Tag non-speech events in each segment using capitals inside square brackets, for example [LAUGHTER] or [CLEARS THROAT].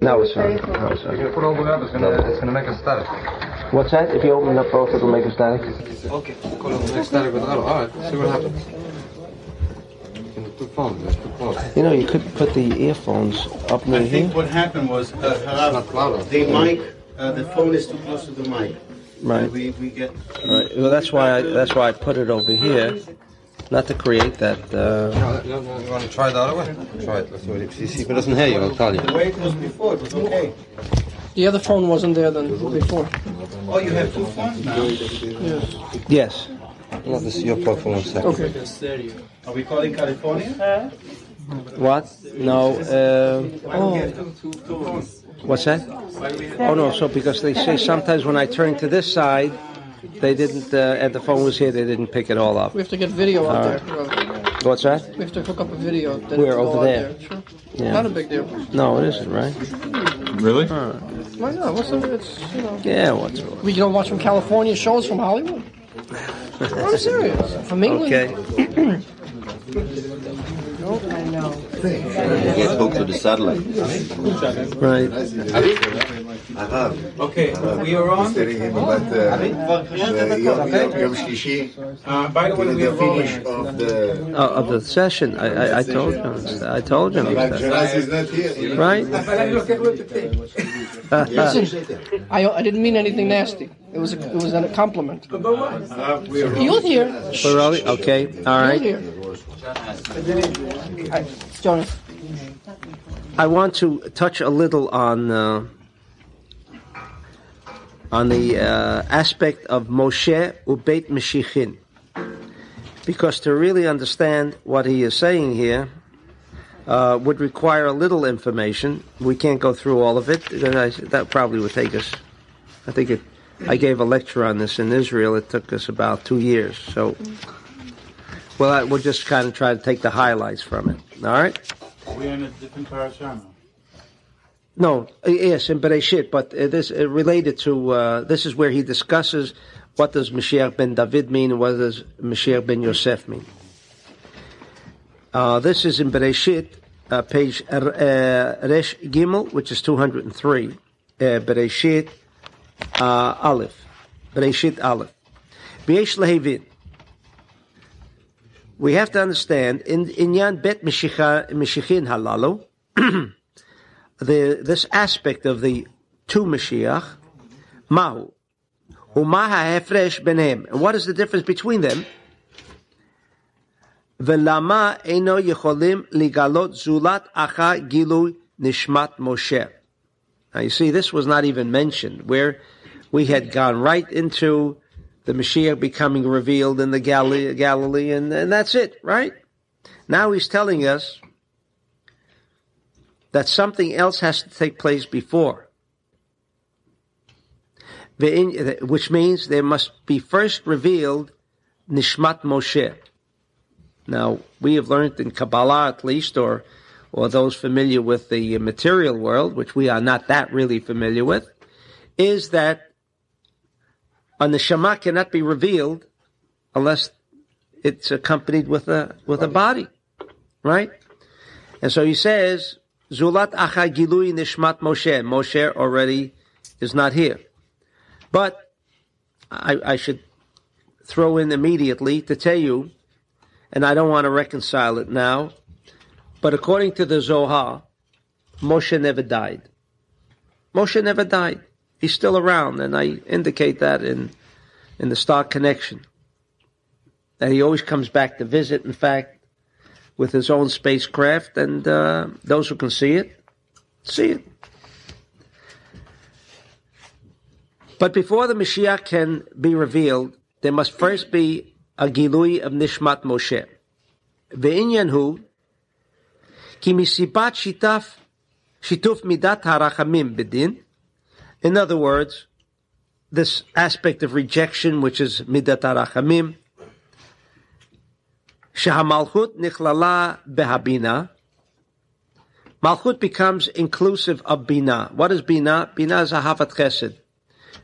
Now it's on. Now it's You're on. gonna put all the way up, it's gonna, it's gonna make a static. What's that? If you open up both, it'll make a static. Okay. Call it make static with auto. Alright, see what happens. In the two phones, there's two phones. You know, you could put the earphones up near I think here. what happened was, uh, It's Harav, not loud. the mic, uh, the phone is too close to the mic. Right. We, we get. Right. Well, that's why I, that's why I put it over here, not to create that. Uh, No, no, no, you wanna try it the other way? Try it, let's see it, see, see if it doesn't hear you, I'll tell you. The way it was before, it was okay. The other phone wasn't there than before. Oh, you have two phones now? Yes. yes. No, this is your plug for one second. Okay. Are we calling California? What? No. Uh, oh. What's that? Oh no. So because they say sometimes when I turn to this side, they didn't. Uh, and the phone was here, they didn't pick it all up. We have to get video out All there. What's that? We have to hook up a video. We're over go out there? Sure. Yeah. Not a big deal. No, it isn't, right? Really? Why not? What's the, it's, you know. Yeah. What's wrong? We don't watch from California shows from Hollywood. I'm serious. [LAUGHS] From England. Okay. [CLEARS THROAT] Get hooked to the satellite. Right. Okay, we are on. יום שלישי, Uh, by the way, we the are rolling. finish of the... Uh, of the session, I, I, I told you. I told you. But Geras is not here. Right. Listen, [LAUGHS] I, I didn't mean anything nasty. It was a, it was a compliment. You'll hear. Shh, Really? Okay. All You'll right. hear. Jonas. I want to touch a little on uh, on the uh, aspect of Moshe Ubeit Meshichin, because to really understand what he is saying here uh, would require a little information. We can't go through all of it. That probably would take us. I think it. I gave a lecture on this in Israel. It took us about two years. So, well, I, we'll just kind of try to take the highlights from it. All right. We're in a different parasha now. No, yes, in Bereshit, but this uh, related to uh, this is where he discusses what does Mashiach ben David mean and what does Mashiach ben Yosef mean. Uh, this is in Bereshit, uh, page uh, Resh Gimel, which is two hundred and three. Uh, Bereshit uh, Aleph, Bereshit Aleph. B'yesh lehevin. We have to understand in inyan bet Mashiach- Mashichin halalu [CLEARS THROAT] the this aspect of the two Mashiach, Mahu, Umaha Hefresh Benem. What is the difference between them? Velama eno yecholim ligalot zulat acha gilu nishmat Moshe. Now you see, this was not even mentioned, where we had gone right into the Mashiach becoming revealed in the Galilee, Galilee and, and that's it, right? Now he's telling us that something else has to take place before. Which means there must be first revealed Nishmat Moshe. Now, we have learned in Kabbalah at least, or, or those familiar with the material world, which we are not that really familiar with, is that a neshama cannot be revealed unless it's accompanied with a, with a body. Right? And so he says, Zulat acha gilui nishmat Moshe. Moshe already is not here. But I, I should throw in immediately to tell you, and I don't want to reconcile it now, but according to the Zohar, Moshe never died. Moshe never died. He's still around, and I indicate that in, in the Star Connection. That he always comes back to visit, in fact, with his own spacecraft, and uh, those who can see it, see it. But before the Mashiach can be revealed, there must first be a gilui of Nishmat Moshe. Ve'inyan hu, ki shitaf, shituf midat harachamim bedin. In other words, this aspect of rejection, which is midat harachamim, Shahamalchut nichlala behabina. Malchut becomes inclusive of bina. What is bina? Bina is ahavat chesed,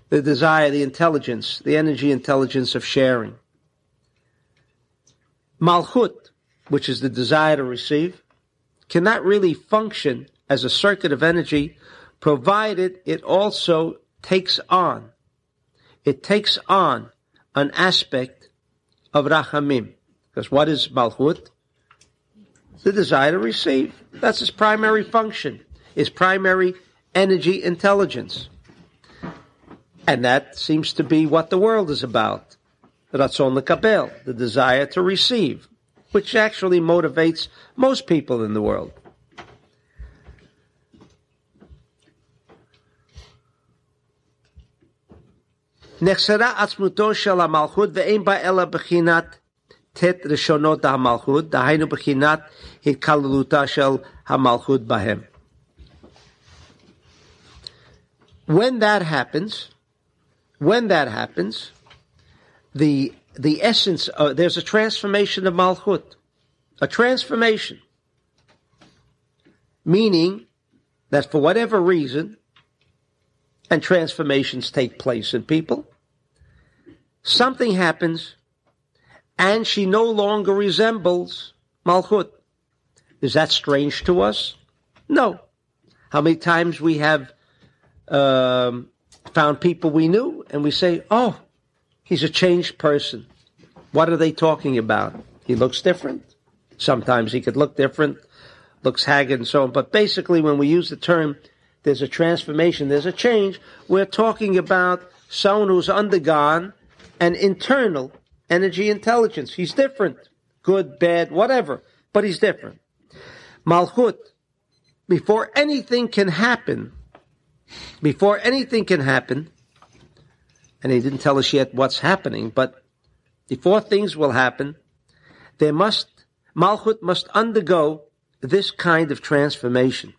the desire, the intelligence, the energy intelligence of sharing. Malchut, which is the desire to receive, cannot really function as a circuit of energy provided it also takes on, it takes on an aspect of rachamim. Because what is malchut? The desire to receive. That's its primary function, its primary energy intelligence. And that seems to be what the world is about. Ratzon lekabel, the desire to receive, which actually motivates most people in the world. נחסרה עצמותו של המלכות ואין בה אלא בחינת ט' ראשונות המלכות, דהיינו בחינת התקללותה של המלכות בהם. When that happens, when that happens, the the essence of, there's a transformation of malchut, a transformation, meaning that for whatever reason, and transformations take place in people, something happens, and she no longer resembles malchut. Is that strange to us? No. How many times we have um, found people we knew, and we say, "Oh, he's a changed person." What are they talking about? He looks different. Sometimes he could look different, looks haggard and so on. But basically, when we use the term, there's a transformation, there's a change. We're talking about someone who's undergone an internal energy intelligence. He's different, good, bad, whatever, but he's different. Malchut, before anything can happen, before anything can happen, and he didn't tell us yet what's happening, but before things will happen, there must, Malchut must undergo this kind of transformation.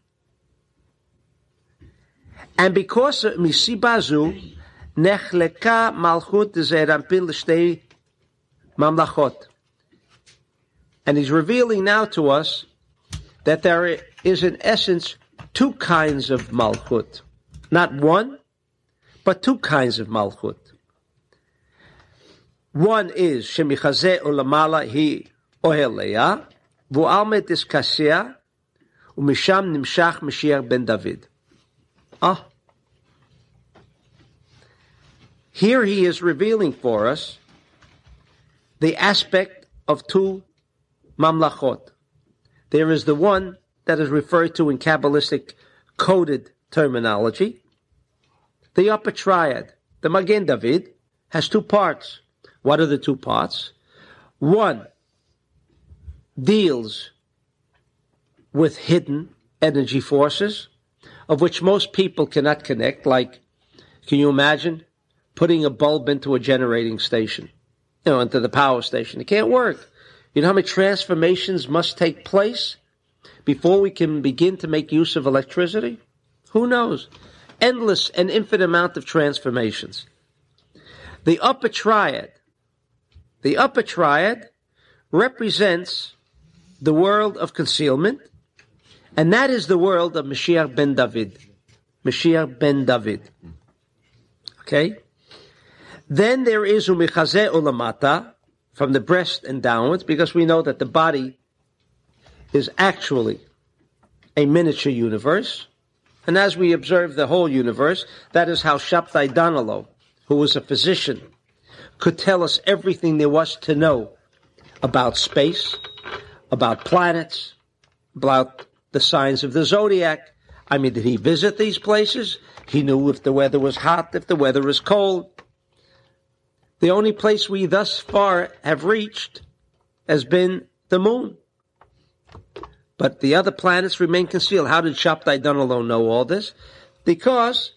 And because of Misibazu, Nechleka Malchut Zerampin L'shtei Mamlachot. And he's revealing now to us that there is in essence two kinds of Malchut. Not one, but two kinds of Malchut. One is Shemichaze Ulamala Hi Oheleya, Vu'almet Iskasea, Umisham Nimshach Mashiach ben David. Ah. Here he is revealing for us the aspect of two mamlachot. There is the one that is referred to in Kabbalistic coded terminology. The upper triad, the Magen David, has two parts. What are the two parts? One deals with hidden energy forces, of which most people cannot connect. Like, can you imagine putting a bulb into a generating station, you know, into the power station? It can't work. You know how many transformations must take place before we can begin to make use of electricity? Who knows? Endless and infinite amount of transformations. The upper triad, the upper triad represents the world of concealment, and that is the world of Mashiach ben David. Mashiach ben David. Okay? Then there is Umichaze Ulamata, from the breast and downwards, because we know that the body is actually a miniature universe. And as we observe the whole universe, that is how Shabtai Donnolo, who was a physician, could tell us everything there was to know about space, about planets, about the signs of the zodiac. I mean, did he visit these places? He knew if the weather was hot, if the weather was cold. The only place we thus far have reached has been the moon. But the other planets remain concealed. How did Shabtai Donnolo know all this? Because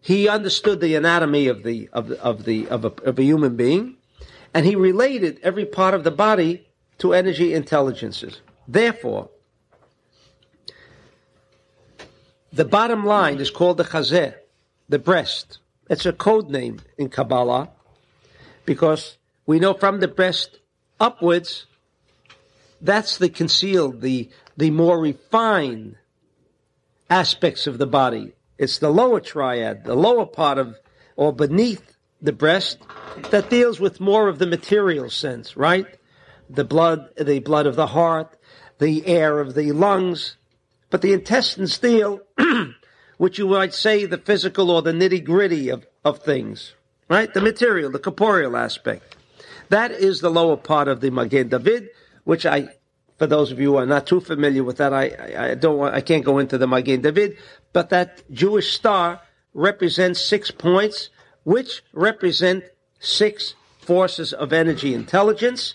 he understood the anatomy of the of the, of the of a, of a human being, and he related every part of the body to energy intelligences. Therefore, the bottom line is called the chazeh, the breast. It's a code name in Kabbalah because we know from the breast upwards, that's the concealed, the, the more refined aspects of the body. It's the lower triad, the lower part of, or beneath the breast, that deals with more of the material sense, right? The blood, the blood of the heart, the air of the lungs. But the intestines steel, [CLEARS THROAT] which you might say the physical or the nitty gritty of, of things, right? The material, the corporeal aspect. That is the lower part of the Magen David, which I, for those of you who are not too familiar with that, I, I, I don't want, I can't go into the Magen David, but that Jewish star represents six points, which represent six forces of energy intelligence,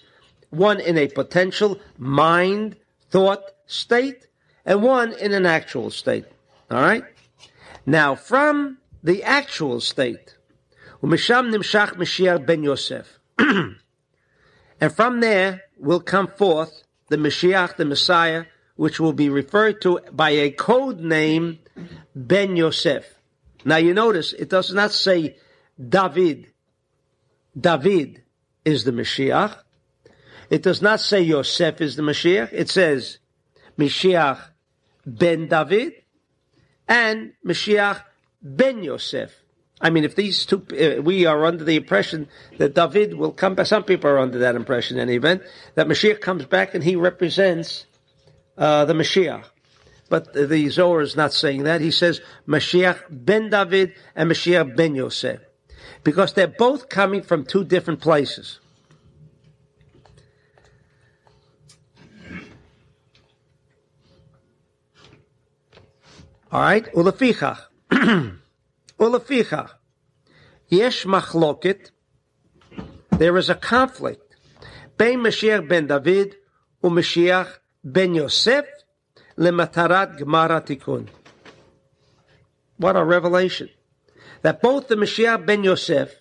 one in a potential mind, thought state, and one in an actual state. All right? Now, from the actual state, ben Yosef. [CLEARS THROAT] and from there will come forth the Mashiach, the Messiah, which will be referred to by a code name Ben Yosef. Now you notice it does not say David. David is the Mashiach. It does not say Yosef is the Mashiach. It says Mashiach ben David and Mashiach ben Yosef. I mean, if these two, uh, we are under the impression that David will come back. Some people are under that impression in any event that Mashiach comes back and he represents uh, the Mashiach. But the Zohar is not saying that. He says Mashiach ben David and Mashiach ben Yosef. Because they're both coming from two different places. All right? Ulefichach. [CLEARS THROAT] Ulefichach. Yesh machloket. There is a conflict. Bein Mashiach ben David u'Mashiach ben Yosef lematarat Gmar Tikkun. What a revelation. That both the Mashiach ben Yosef,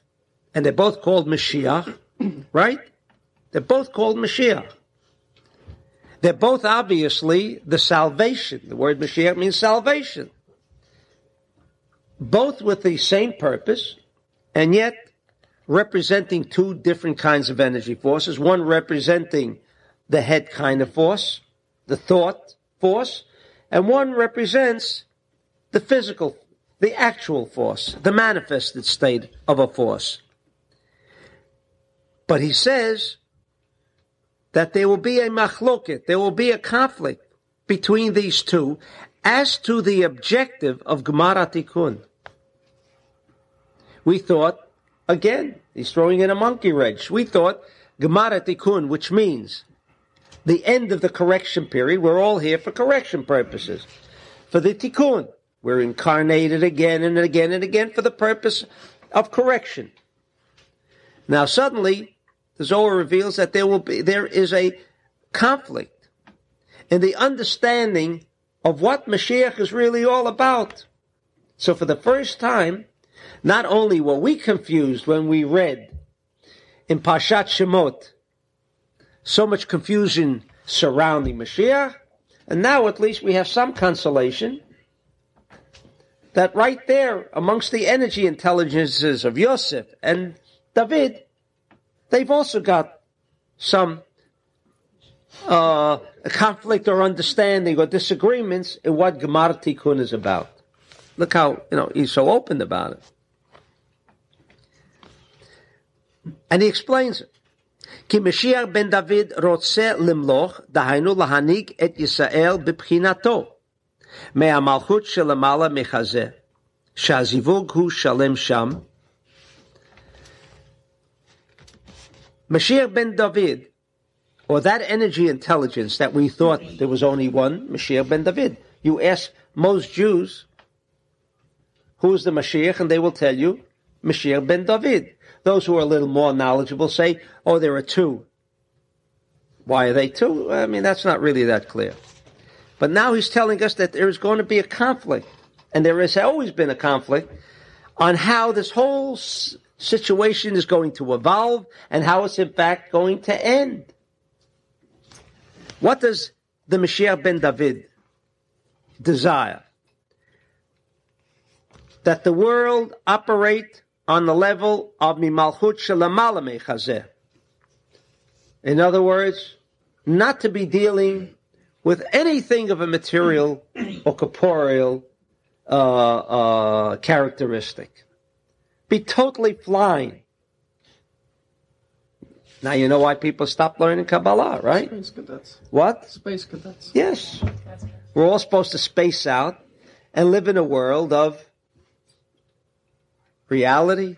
and they're both called Mashiach, [CLEARS THROAT] right? They're both called Mashiach. They're both obviously the salvation. The word Mashiach means salvation. Both with the same purpose, and yet representing two different kinds of energy forces. One representing the head kind of force, the thought force, and one represents the physical, the actual force, the manifested state of a force. But he says that there will be a machloket, there will be a conflict between these two as to the objective of Gmar Tikkun. We thought, again, he's throwing in a monkey wrench. We thought Gmar Tikkun, which means the end of the correction period, we're all here for correction purposes. For the Tikkun, we're incarnated again and again and again for the purpose of correction. Now suddenly, the Zohar reveals that there will be, there is a conflict in the understanding of what Mashiach is really all about. So for the first time, not only were we confused when we read in Parshat Shemot so much confusion surrounding Mashiach, and now at least we have some consolation that right there amongst the energy intelligences of Yosef and David, they've also got some uh, conflict or understanding or disagreements in what Gmar Tikkun is about. Look how you know he's so open about it, and he explains it. כי משיח בן דוד רוצה למלוך, דהיינו להנהיג את ישראל בבחינתו, מהמלכות שלמעלה מחזה, שהזיווג הוא שלם שם, Mashiach ben David, or that energy intelligence that we thought there was only one, Mashiach ben David. You ask most Jews, who's the Mashiach, and they will tell you, Mashiach ben David. Those who are a little more knowledgeable say, oh, there are two. Why are they two? I mean, that's not really that clear. But now he's telling us that there is going to be a conflict, and there has always been a conflict on how this whole situation is going to evolve and how it's in fact going to end. What does the Mashiach ben David desire? That the world operate on the level of mimalchut shalamala mechazeh. In other words, not to be dealing with anything of a material or corporeal uh, uh, characteristic. Be totally flying. Now you know why people stop learning Kabbalah, right? Space cadets. What? Space cadets. Yes. We're all supposed to space out and live in a world of reality,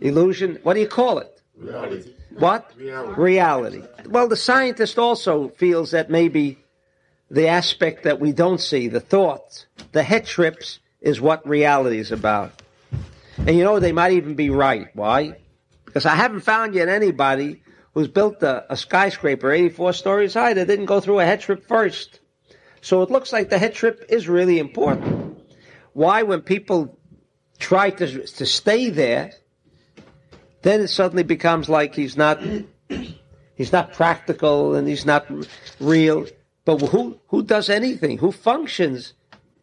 illusion. What do you call it? Reality. What? Reality. Reality. Well, the scientist also feels that maybe the aspect that we don't see, the thoughts, the head trips, is what reality is about. And you know, they might even be right. Why? Because I haven't found yet anybody who's built a, a skyscraper 84 stories high that didn't go through a head trip first. So it looks like the head trip is really important. Why, when people try to, to stay there, then it suddenly becomes like he's not [CLEARS THROAT] he's not practical and he's not real. But who who does anything? Who functions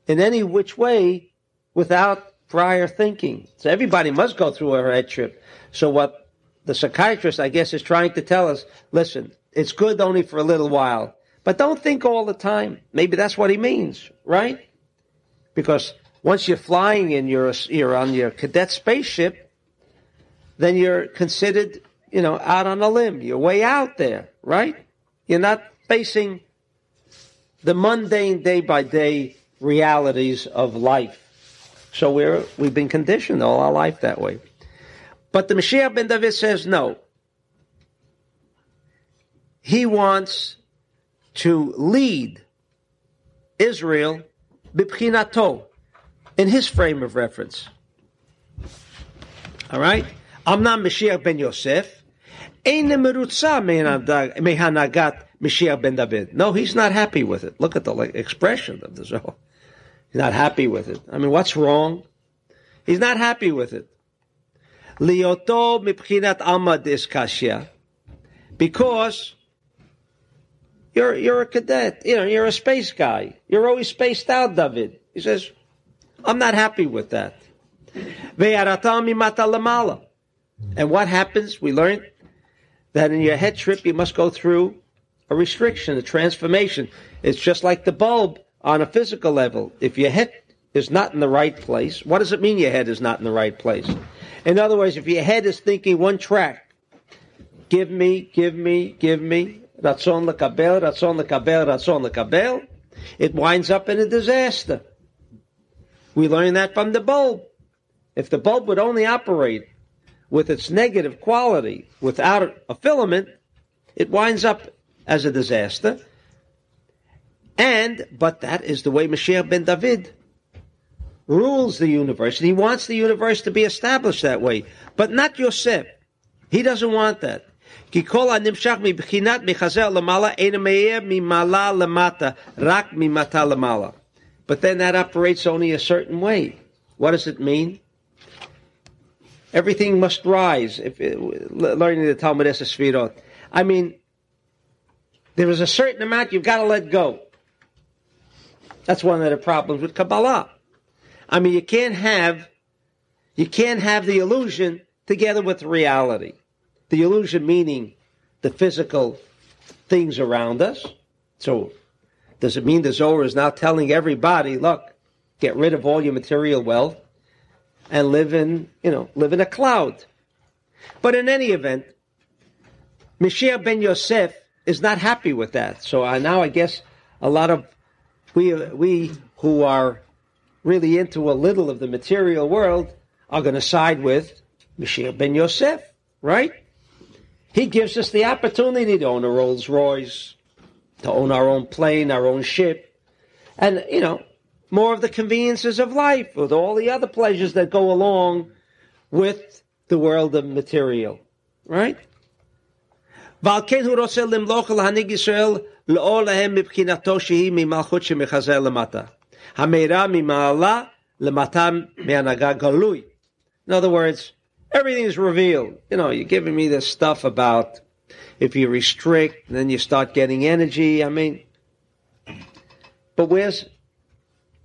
in any which way without prior thinking? So everybody must go through a head trip. So what the psychiatrist, I guess, is trying to tell us: listen, it's good only for a little while, but don't think all the time. Maybe that's what he means, right? Because once you're flying and you're you're on your cadet spaceship, then you're considered, you know, out on a limb. You're way out there, right? You're not facing the mundane day by day realities of life. So we're, we've been conditioned all our life that way. But the Mashiach ben David says no. He wants to lead Israel bipchinato in his frame of reference. All right? I'm not Mashiach ben Yosef. No, he's not happy with it. Look at the expression of the Zohar. He's not happy with it. I mean, what's wrong? He's not happy with it. Lioto mipchinat amad is kashya. Because you're, you're a cadet. You know, you're a space guy. You're always spaced out, David. He says, I'm not happy with that. And what happens? We learned that in your head trip, you must go through a restriction, a transformation. It's just like the bulb on a physical level. If your head is not in the right place, what does it mean your head is not in the right place? In other words, if your head is thinking one track, give me, give me, give me, ratzon lekabel, ratzon lekabel, ratzon lekabel, it winds up in a disaster. We learn that from the bulb. If the bulb would only operate with its negative quality without a filament, it winds up as a disaster. And, but that is the way Mashiach ben David rules the universe. And he wants the universe to be established that way. But not Yosef. He doesn't want that. But then that operates only a certain way. What does it mean? Everything must rise. If it, learning the Talmud Sefirot, I mean, there is a certain amount you've got to let go. That's one of the problems with Kabbalah. I mean, you can't have, you can't have the illusion together with reality. The illusion meaning the physical things around us. So, does it mean the Zohar is now telling everybody, look, get rid of all your material wealth and live in, you know, live in a cloud? But in any event, Mashiach ben Yosef is not happy with that. So I, now I guess a lot of we we who are really into a little of the material world are going to side with Mashiach ben Yosef, right? He gives us the opportunity to own a Rolls Royce, to own our own plane, our own ship, and you know more of the conveniences of life with all the other pleasures that go along with the world of material, right? ועל כן הוא רוצה למלוך להנהיג ישראל לאור להם מבחינתו שהיא ממלכות שמחזר למטה. המהירה ממעלה למטה מהנהגה גלוי. In other words, everything is revealed. You know, you're giving me this stuff about if you restrict, then you start getting energy. I mean, but where's,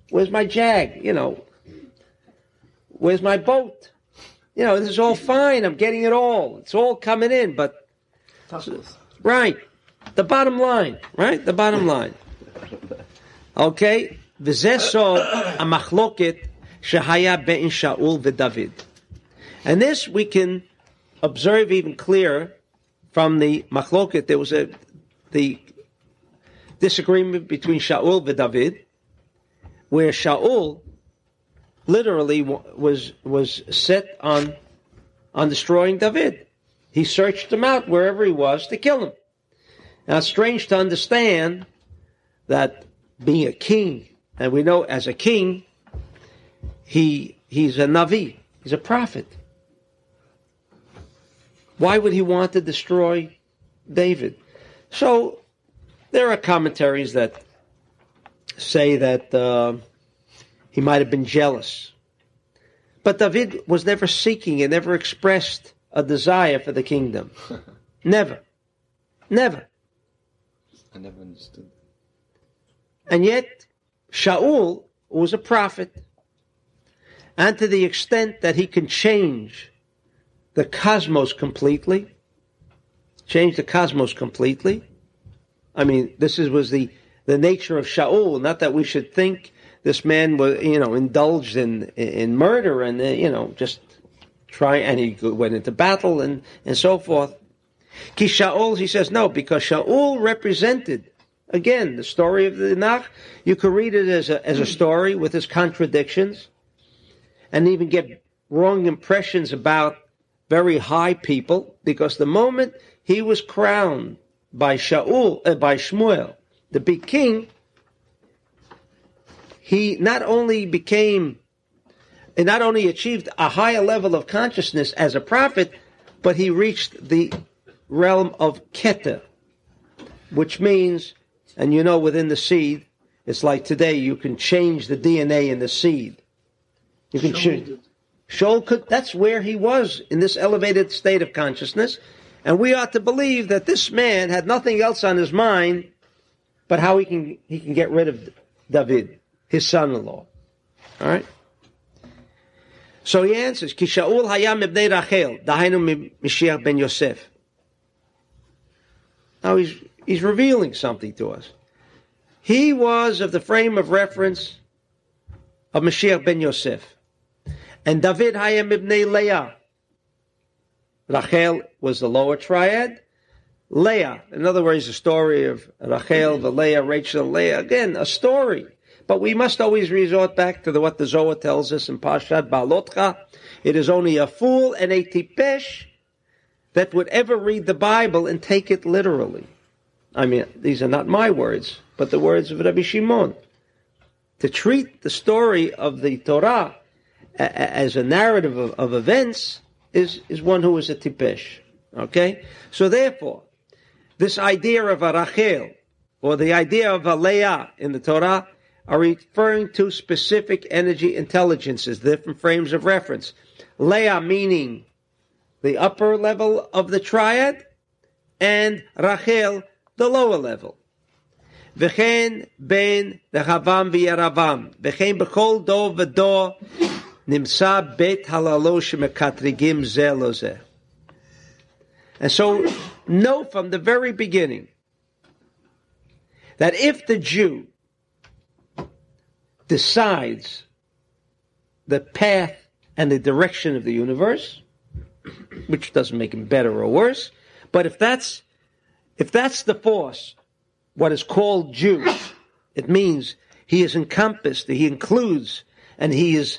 where's my jag? You know, where's my boat? You know, this is all fine. I'm getting it all. It's all coming in, but Right. The bottom line. Right? The bottom line. Okay? V'zeso amachloket shehaya be'in Shaul v'David. And this we can observe even clearer from the machloket. There was a the disagreement between Shaul and David, where Shaul literally was was set on on destroying David. He searched him out wherever he was to kill him. Now it's strange to understand that being a king, and we know as a king, he he's a navi, he's a prophet. Why would he want to destroy David? So there are commentaries that say that uh, he might have been jealous. But David was never seeking and never expressed a desire for the kingdom. [LAUGHS] never. Never. I never understood. And yet, Shaul was a prophet. And to the extent that he can change the cosmos completely, change the cosmos completely. I mean, this is, was the, the nature of Shaul. Not that we should think this man was, you know, indulged in, in murder and, uh, you know, just try, and he went into battle and, and so forth. Ki Shaul, he says, no, because Shaul represented, again, the story of the Nach, you could read it as a, as a story with its contradictions and even get wrong impressions about very high people, because the moment he was crowned by Shaul, uh, by Shmuel, to be king, he not only became, and not only achieved a higher level of consciousness as a prophet, but he reached the realm of Keter, which means, and you know, within the seed, it's like today you can change the DNA in the seed. You can change. Shaul could, that's where he was in this elevated state of consciousness. And we ought to believe that this man had nothing else on his mind but how he can, he can get rid of David, his son-in-law. All right? So he answers, Ki Shaul hayam ibnei Rachel, dahainu Mashiach ben Yosef. Now he's, he's revealing something to us. He was of the frame of reference of Mashiach ben Yosef. And David Hayam ibn Leah. Rachel was the lower triad. Leah, in other words, the story of Rachel, the Leah, Rachel, Leah. Again, a story. But we must always resort back to the, what the Zohar tells us in Pashat Balotcha. It is only a fool and a tipesh that would ever read the Bible and take it literally. I mean, these are not my words, but the words of Rabbi Shimon. To treat the story of the Torah as a narrative of, of, events is, is one who is a tipesh. Okay? So therefore, this idea of a Rachel, or the idea of a Leah in the Torah, are referring to specific energy intelligences, different frames of reference. Leah meaning the upper level of the triad, and Rachel the lower level. V'chein ben dechavam v'yeravam. V'chein b'chol do v'do nimsa bet halalosh mekatrigim zeh. And so, know from the very beginning that if the Jew decides the path and the direction of the universe, which doesn't make him better or worse, but if that's if that's the force, what is called Jew, it means he is encompassed, he includes, and he is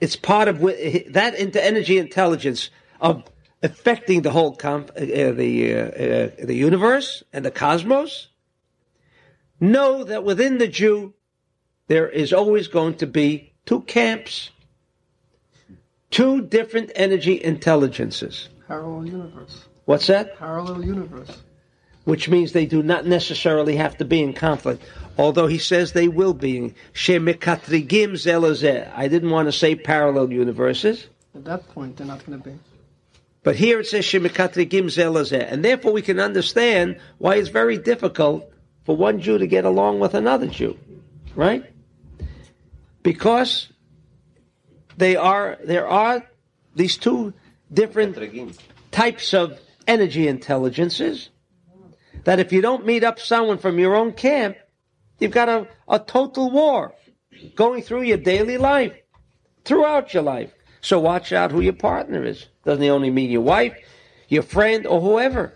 it's part of that into energy intelligence of affecting the whole comp, uh, the uh, uh, the universe and the cosmos. Know that within the Jew, there is always going to be two camps, two different energy intelligences. Parallel universe. What's that? Parallel universe. Which means they do not necessarily have to be in conflict. Although he says they will be. Shemekatrigim zelazeh. I didn't want to say parallel universes. At that point, they're not going to be. But here it says Shemekatrigim zelazeh. And therefore we can understand why it's very difficult for one Jew to get along with another Jew. Right? Because they are, there are these two different types of energy intelligences that if you don't meet up someone from your own camp, you've got a, a total war going through your daily life, throughout your life. So watch out who your partner is. Doesn't he only mean your wife, your friend, or whoever?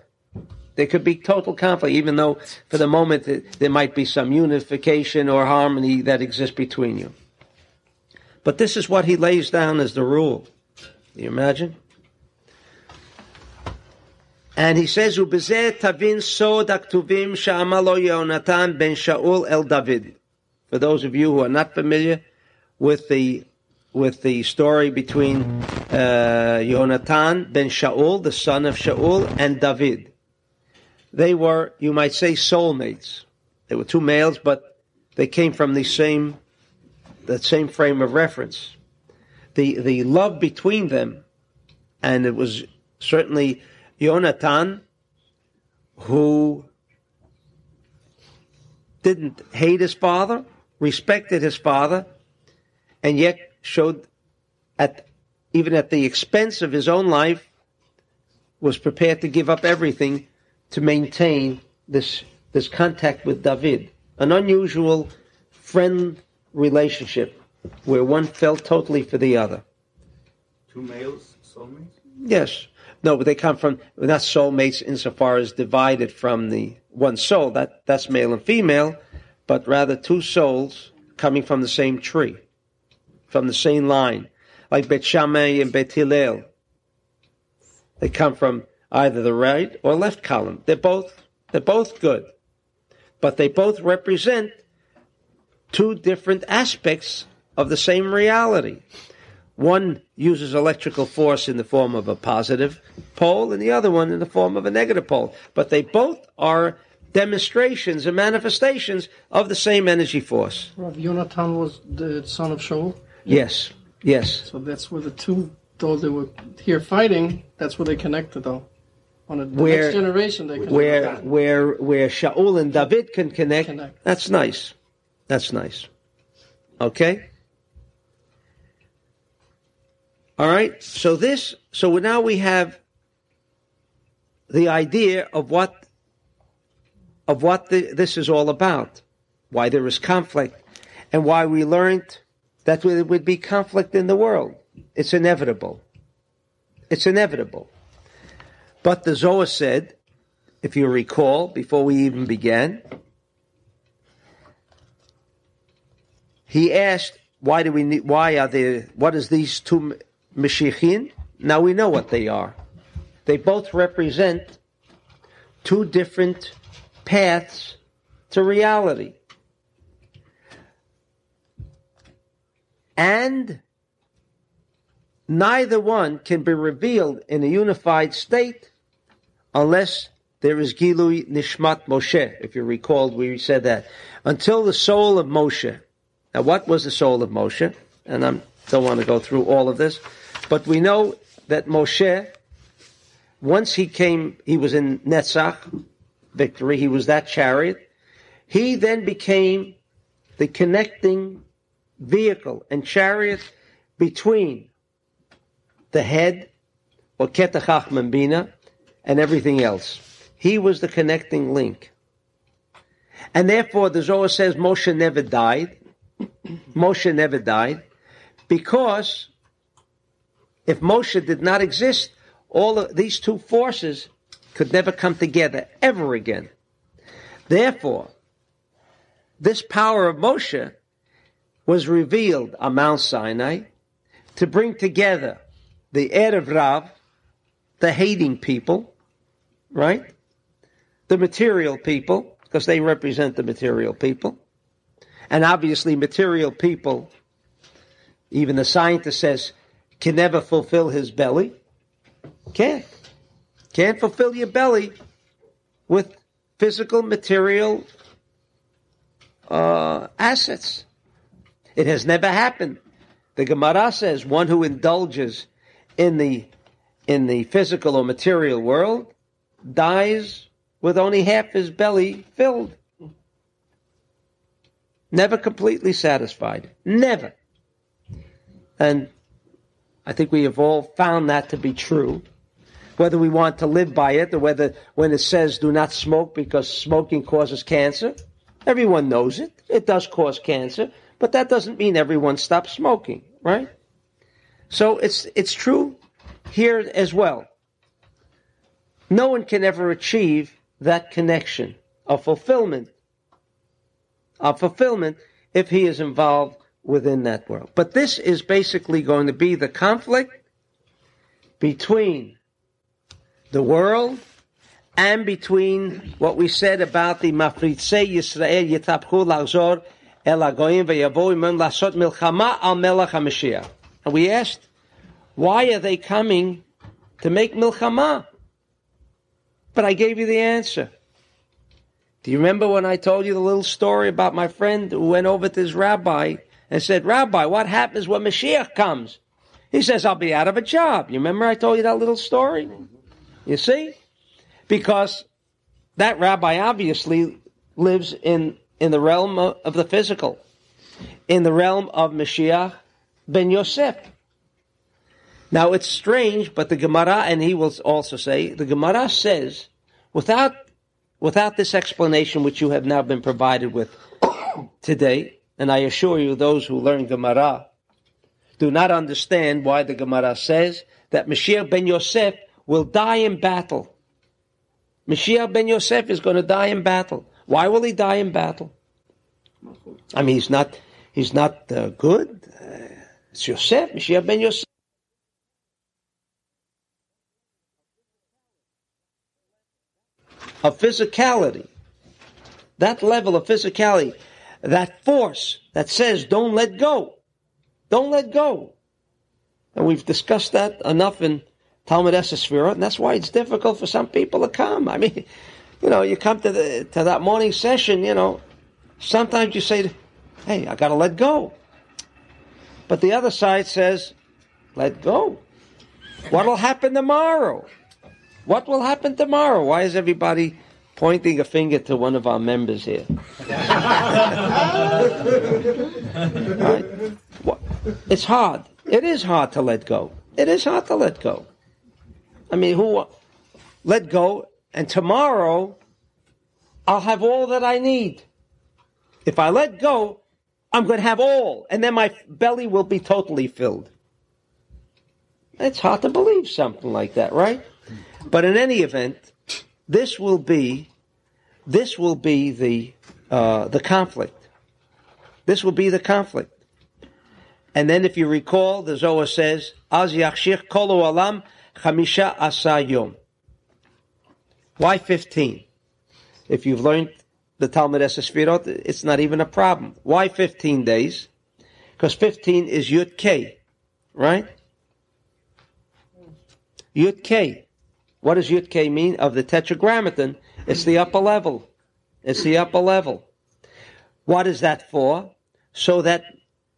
There could be total conflict, even though for the moment there might be some unification or harmony that exists between you. But this is what he lays down as the rule. You imagine? And he says, "Ubezeh tavin sod aktuvim sha'amalo Yonatan ben Shaul el David." For those of you who are not familiar with the with the story between uh, Yonatan ben Shaul, the son of Shaul, and David, they were, you might say, soulmates. They were two males, but they came from the same that same frame of reference. The the love between them, and it was certainly Yonatan, who didn't hate his father, respected his father, and yet showed at even at the expense of his own life was prepared to give up everything to maintain this this contact with David. An unusual friend relationship where one felt totally for the other. Two males, soulmates? Yes. No, but they come from not soulmates insofar as divided from the one soul. That that's male and female, but rather two souls coming from the same tree, from the same line, like Bet Shammai and Bet Hillel. They come from either the right or left column. They're both they're both good, but they both represent two different aspects of the same reality. One uses electrical force in the form of a positive pole, and the other one in the form of a negative pole. But they both are demonstrations and manifestations of the same energy force. Rav Yonatan was the son of Shaul, Yes, yes. so that's where the two, though they were here fighting, that's where they connected, though. On the Where- next generation, they connected. Where where where Shaul and David can connect, Connect. that's nice. That's nice. Okay? All right. So this so now we have the idea of what of what the, this is all about. Why there is conflict and why we learned that there would be conflict in the world. It's inevitable. It's inevitable. But the Zohar said, if you recall, before we even began, he asked, "Why do we need? Why are there? What is these two Mashiachin?" Now we know what they are. They both represent two different paths to reality, and neither one can be revealed in a unified state unless there is Gilui Nishmat Moshe. If you recall, we said that. Until the soul of Moshe. Now, what was the soul of Moshe? And I don't want to go through all of this, but we know that Moshe, once he came, he was in Netzach, victory, he was that chariot. He then became the connecting vehicle and chariot between the head, or Ketachach Bina, and everything else. He was the connecting link. And therefore, the Zohar says Moshe never died. Moshe never died because if Moshe did not exist, all of these two forces could never come together ever again. Therefore, this power of Moshe was revealed on Mount Sinai to bring together the Erev Rav, the hating people, right? The material people, because they represent the material people. And obviously, material people, even the scientist says, can never fulfill his belly. Can't. Can't fulfill your belly with physical, material uh, assets. It has never happened. The Gemara says one who indulges in the in the physical or material world dies with only half his belly filled. Never completely satisfied. Never. And I think we have all found that to be true. Whether we want to live by it or whether when it says do not smoke because smoking causes cancer, everyone knows it. It does cause cancer, but that doesn't mean everyone stops smoking, right? So it's it's true here as well. No one can ever achieve that connection of fulfillment, of fulfillment, if he is involved within that world. But this is basically going to be the conflict between the world and between what we said about the Mafritzei Yisrael Yitapchu Lachzor El Agoyim Lasot Milchama Al Melech HaMashiach. And we asked, why are they coming to make Milchama? But I gave you the answer. Do you remember when I told you the little story about my friend who went over to his rabbi and said, Rabbi, what happens when Mashiach comes? He says, I'll be out of a job. You remember I told you that little story? You see? Because that rabbi obviously lives in, in the realm of, of the physical, in the realm of Mashiach ben Yosef. Now it's strange, but the Gemara, and he will also say, the Gemara says, without, without this explanation which you have now been provided with today, and I assure you those who learn Gemara do not understand why the Gemara says that Mashiach ben Yosef will die in battle. Mashiach ben Yosef is going to die in battle. Why will he die in battle? I mean, he's not, he's not uh, good. Uh, it's Yosef, Mashiach ben Yosef. Of physicality. That level of physicality, that force that says, don't let go. Don't let go. And we've discussed that enough in Talmud Esesphira, and that's why it's difficult for some people to come. I mean, [LAUGHS] you know, you come to the to that morning session, you know, sometimes you say, "Hey, I got to let go," but the other side says, "Let go." What'll happen tomorrow? What will happen tomorrow? Why is everybody pointing a finger to one of our members here? [LAUGHS] right? It's hard. It is hard to let go. It is hard to let go. I mean, who let go and tomorrow I'll have all that I need. If I let go, I'm going to have all, and then my belly will be totally filled. It's hard to believe something like that, right? But in any event, this will be, this will be the uh, the conflict. This will be the conflict. And then, if you recall, the Zohar says, "Az yachshir kolu alam chamisha asa yom." Why fifteen? If you've learned the Talmud Eser Sefirot, it's not even a problem. Why fifteen days? Because fifteen is Yud K, right? Yud K. What does Yud K mean? Of the Tetragrammaton, it's the upper level. It's the upper level. What is that for? So that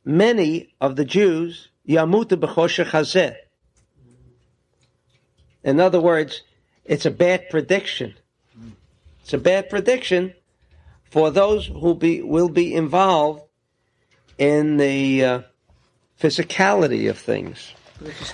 many of the Jews yamutu b'choshech. In other words, it's a bad prediction. It's a bad prediction for those who be, will be involved in the uh, physicality of things.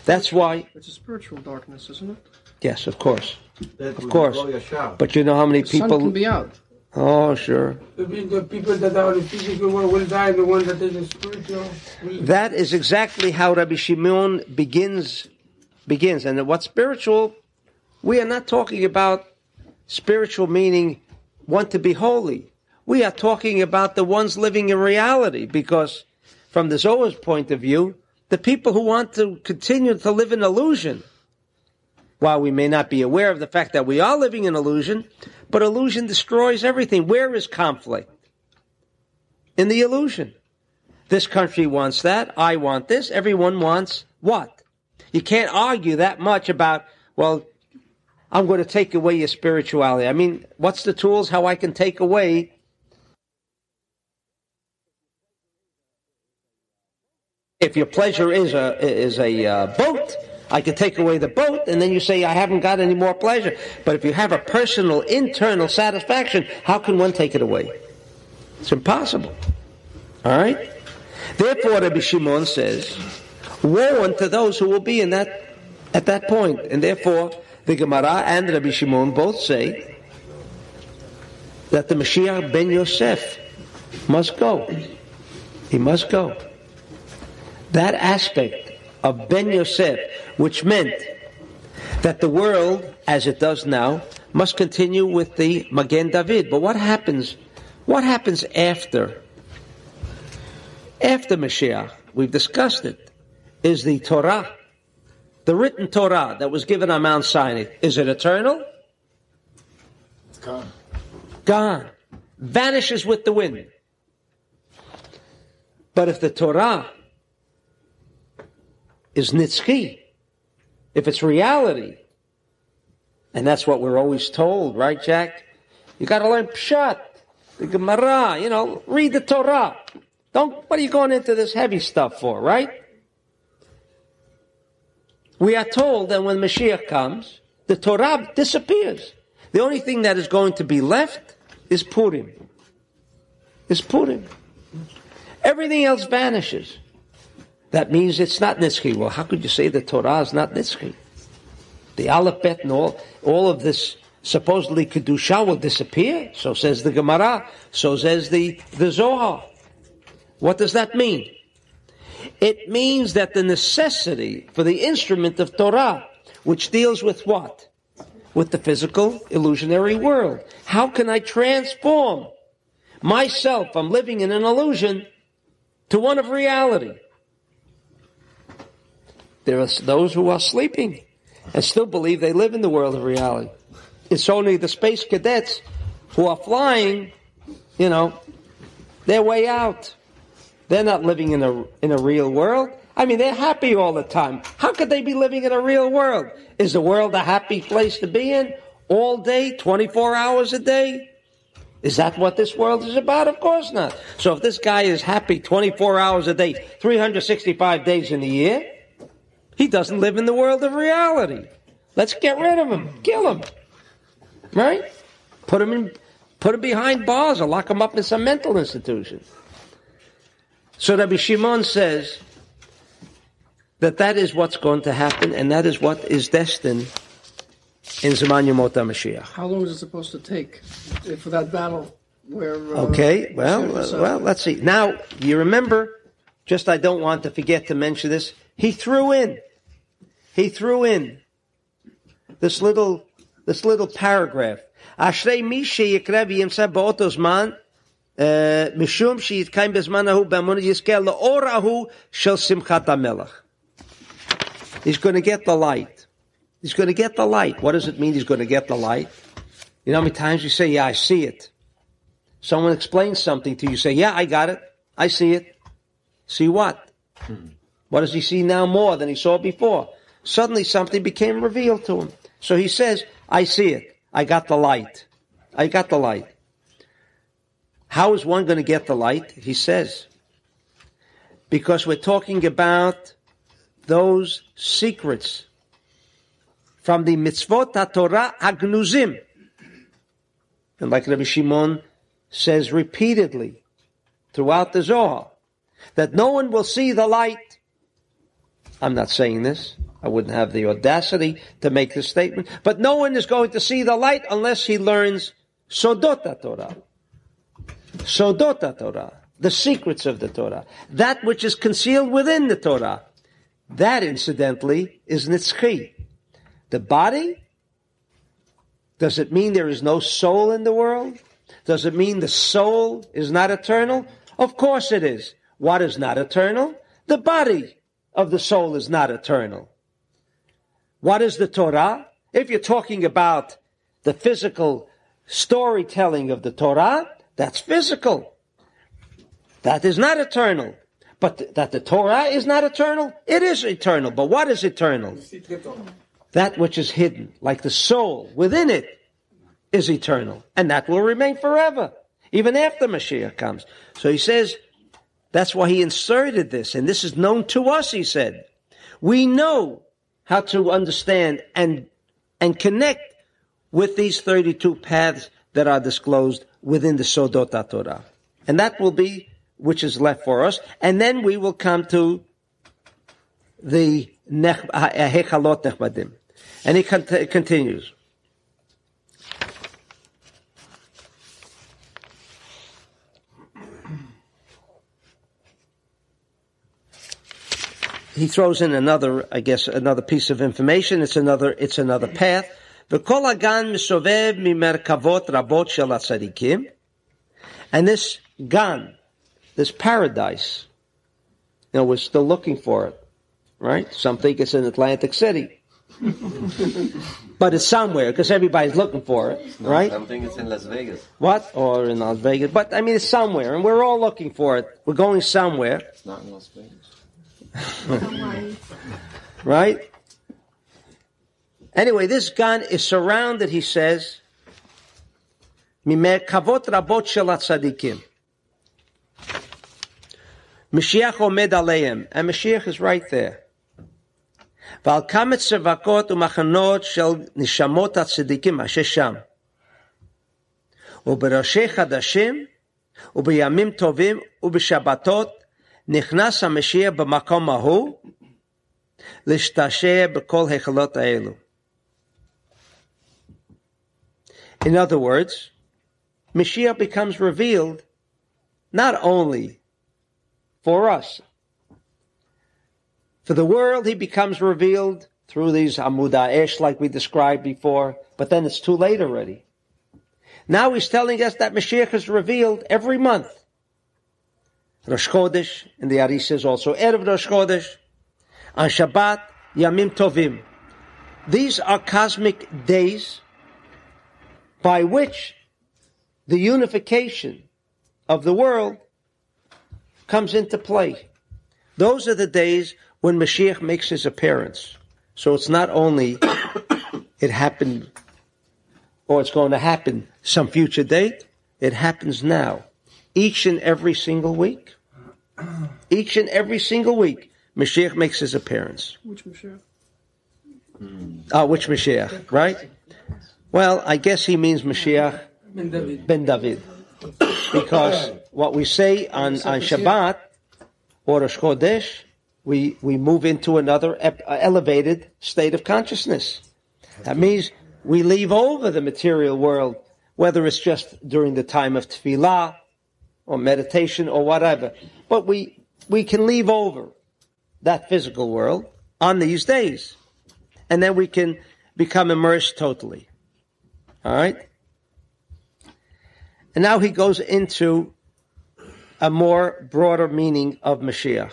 That's why. It's a spiritual darkness, isn't it? Yes, of course, That of course. blow your shop. But you know how many The sun people? can be out. Oh, sure. The, the people that are the physical world will die, the one that is the spiritual will That is exactly how Rabbi Shimon begins. Begins, and what spiritual? We are not talking about spiritual meaning want to be holy. We are talking about the ones living in reality, because from the Zohar's point of view, the people who want to continue to live in illusion. While we may not be aware of the fact that we are living in illusion, but illusion destroys everything. Where is conflict? In the illusion. This country wants that. I want this. Everyone wants what? You can't argue that much about, well, I'm going to take away your spirituality. I mean, what's the tools how I can take away if your pleasure is a is a uh, boat, I can take away the boat, and then you say I haven't got any more pleasure. But if you have a personal internal satisfaction, how can one take it away? It's impossible. All right. Therefore, Rabbi Shimon says, "Woe unto those who will be in that at that point." And therefore, the Gemara and Rabbi Shimon both say that the Mashiach ben Yosef must go. He must go. That aspect of Ben Yosef, which meant that the world, as it does now, must continue with the Magen David. But what happens? What happens after? After Mashiach, we've discussed it, is the Torah, the written Torah that was given on Mount Sinai. Is it eternal? It's gone. Gone. Vanishes with the wind. But if the Torah is nitzchi, if it's reality, and that's what we're always told, right, Jack? You got to learn Pshat, the Gemara. You know, read the Torah. Don't. What are you going into this heavy stuff for, right? We are told that when Mashiach comes, the Torah disappears. The only thing that is going to be left is Purim. Is Purim. Everything else vanishes. That means it's not Nitzchi. Well, how could you say the Torah is not Nitzchi? The Aleph Bet and all, all of this supposedly Kedusha will disappear. So says the Gemara. So says the, the Zohar. What does that mean? It means that the necessity for the instrument of Torah, which deals with what? With the physical illusionary world. How can I transform myself? I'm living in an illusion to one of reality. There are those who are sleeping and still believe they live in the world of reality. It's only the space cadets who are flying, you know, their way out. They're not living in a, in a real world. I mean, they're happy all the time. How could they be living in a real world? Is the world a happy place to be in? All day, 24 hours a day? Is that what this world is about? Of course not. So if this guy is happy 24 hours a day, 365 days in a year, he doesn't live in the world of reality. Let's get rid of him. Kill him. Right? Put him in, put him behind bars or lock him up in some mental institution. So Rabbi Shimon says that that is what's going to happen and that is what is destined in Zaman Yomot HaMashiach. How long is it supposed to take for that battle? Where uh, Okay, well, well, let's see. Now, you remember, just I don't want to forget to mention this, he threw in, he threw in this little, this little paragraph. Ashrei mi sheyikra v'yimsa BaOtos Man uh, mishum sheyitkaim bezman ahu b'amun yizkel shel simchat ha He's going to get the light. He's going to get the light. What does it mean he's going to get the light? You know how many times you say, yeah, I see it. Someone explains something to you, you say, yeah, I got it. I see it. See what? Mm-hmm. What does he see now more than he saw before? Suddenly something became revealed to him. So he says, I see it. I got the light. I got the light. How is one going to get the light? He says, because we're talking about those secrets from the mitzvot HaTorah Hagnuzim. And like Rabbi Shimon says repeatedly throughout the Zohar, that no one will see the light. I'm not saying this. I wouldn't have the audacity to make this statement. But no one is going to see the light unless he learns Sodot Torah. Sodot Torah. The secrets of the Torah. That which is concealed within the Torah. That, incidentally, is Nitzchi. The body? Does it mean there is no soul in the world? Does it mean the soul is not eternal? Of course it is. What is not eternal? The body of the soul is not eternal. What is the Torah? If you're talking about the physical storytelling of the Torah, that's physical. That is not eternal. But th- that the Torah is not eternal, it is eternal. But what is eternal? That which is hidden, like the soul within it, is eternal. And that will remain forever, even after Mashiach comes. So he says, that's why he inserted this. And this is known to us, he said. We know how to understand and, and connect with these 32 paths that are disclosed within the Sodot Torah. And that will be which is left for us. And then we will come to the Hechalot Nechbadim. And he cont- continues. he throws in another, I guess, another piece of information. It's another, it's another path. And this gan, this paradise, you know, we're still looking for it, right? Some think it's in Atlantic City. [LAUGHS] but it's somewhere because everybody's looking for it, right? Something it's in Las Vegas. What? Or in Las Vegas. But I mean, it's somewhere, and we're all looking for it. We're going somewhere. It's not in Las Vegas. [LAUGHS] right? Anyway, this gan is surrounded, he says, kavot rabot shel atzadikim. Mashiach omed aleim, and Mashiach is right there. Val kamet sevakot u'machanot shel nishamot atzadikim asher sham. U'berashei chadashim, u'beyamim tovim, u'beshabatot נכנס המשיח במקום ההוא, להשתעשע בכל היכלות האלו. In other words, Mashiach becomes revealed not only for us. For the world, he becomes revealed through these Amuda Esh, like we described before, but then it's too late already. Now he's telling us that Mashiach is revealed every month. Rosh Chodesh, and the Ari says also, Erev Rosh Chodesh, on Shabbat, Yamim Tovim. These are cosmic days by which the unification of the world comes into play. Those are the days when Mashiach makes his appearance. So it's not only [COUGHS] it happened or it's going to happen some future date, it happens now. Each and every single week. Each and every single week, Mashiach makes his appearance. Which Mashiach? Ah, which Mashiach, right? Well, I guess he means Mashiach Ben David. ben David. Because what we say on, on Shabbat or Rosh Chodesh, we, we move into another ep- uh, elevated state of consciousness. That means we leave over the material world, whether it's just during the time of tefillah or meditation or whatever. But we, we can leave over that physical world on these days. And then we can become immersed totally. All right? And now he goes into a more broader meaning of Mashiach.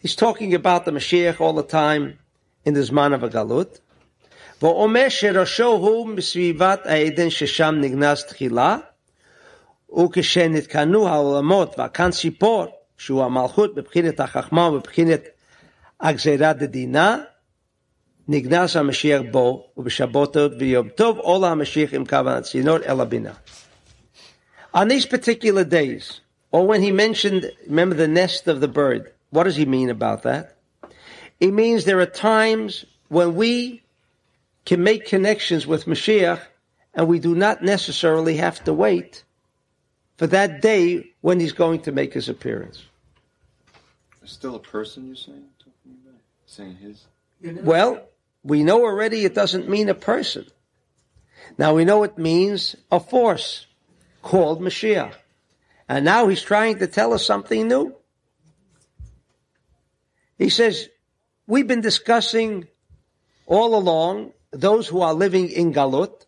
He's talking about the Mashiach all the time in the Zman of a Galut. אומר שראשו הוא מסביבת העדן ששם נגנז תחילה, וכשנתקנו העולמות והכאן ציפור, שהוא המלכות בבחינת החכמה ובבחינת הגזירה דדינה, נגנז המשיח בו, ובשבתות ויום טוב עולה המשיח עם כוונת צינור אל הבינה. On these particular days, or when he mentioned, remember the nest of the bird, what does he mean about that? He means there are times when we can make connections with Mashiach and we do not necessarily have to wait for that day when he's going to make his appearance. There's still a person you're saying? Talking about? Saying his? Well, we know already it doesn't mean a person. Now we know it means a force called Mashiach. And now he's trying to tell us something new. He says, we've been discussing all along those who are living in Galut,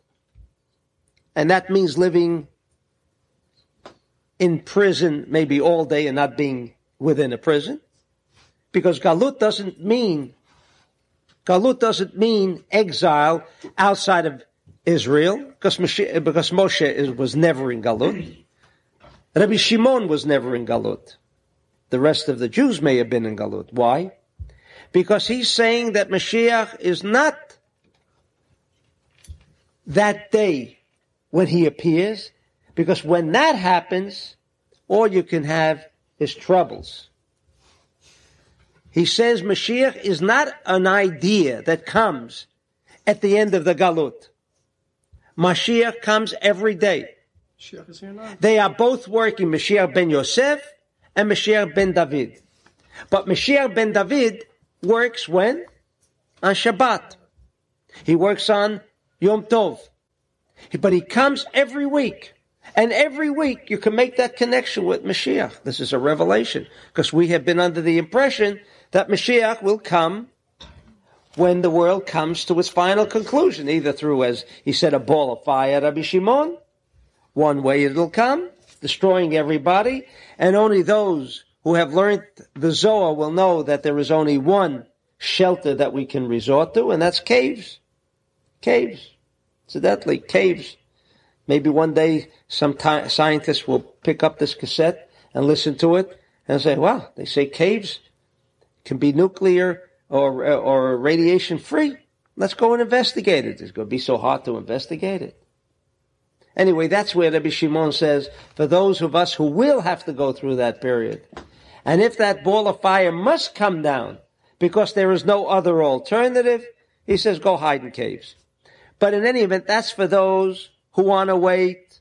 and that means living in prison maybe all day and not being within a prison. Because Galut doesn't mean Galut doesn't mean exile outside of Israel, because Moshe, because Moshe is, was never in Galut. Rabbi Shimon was never in Galut. The rest of the Jews may have been in Galut. Why? Because he's saying that Mashiach is not that day when he appears, because when that happens, all you can have is troubles. He says Mashiach is not an idea that comes at the end of the Galut. Mashiach comes every day. Mashiach is here now. They are both working, Mashiach ben Yosef and Mashiach ben David. But Mashiach ben David works when? On Shabbat. He works on Yom Tov. But he comes every week. And every week you can make that connection with Mashiach. This is a revelation because we have been under the impression that Mashiach will come when the world comes to its final conclusion, either through, as he said, a ball of fire, Rabbi Shimon. One way it'll come, destroying everybody, and only those who have learned the Zohar will know that there is only one shelter that we can resort to, and that's caves. Caves. Incidentally, caves. Maybe one day some ti- scientists will pick up this cassette and listen to it and say, wow, they say caves can be nuclear or, or radiation free. Let's go and investigate it. It's going to be so hard to investigate it. Anyway, that's where Rabbi Shimon says, for those of us who will have to go through that period, and if that ball of fire must come down because there is no other alternative, he says, go hide in caves. But in any event, that's for those who want to wait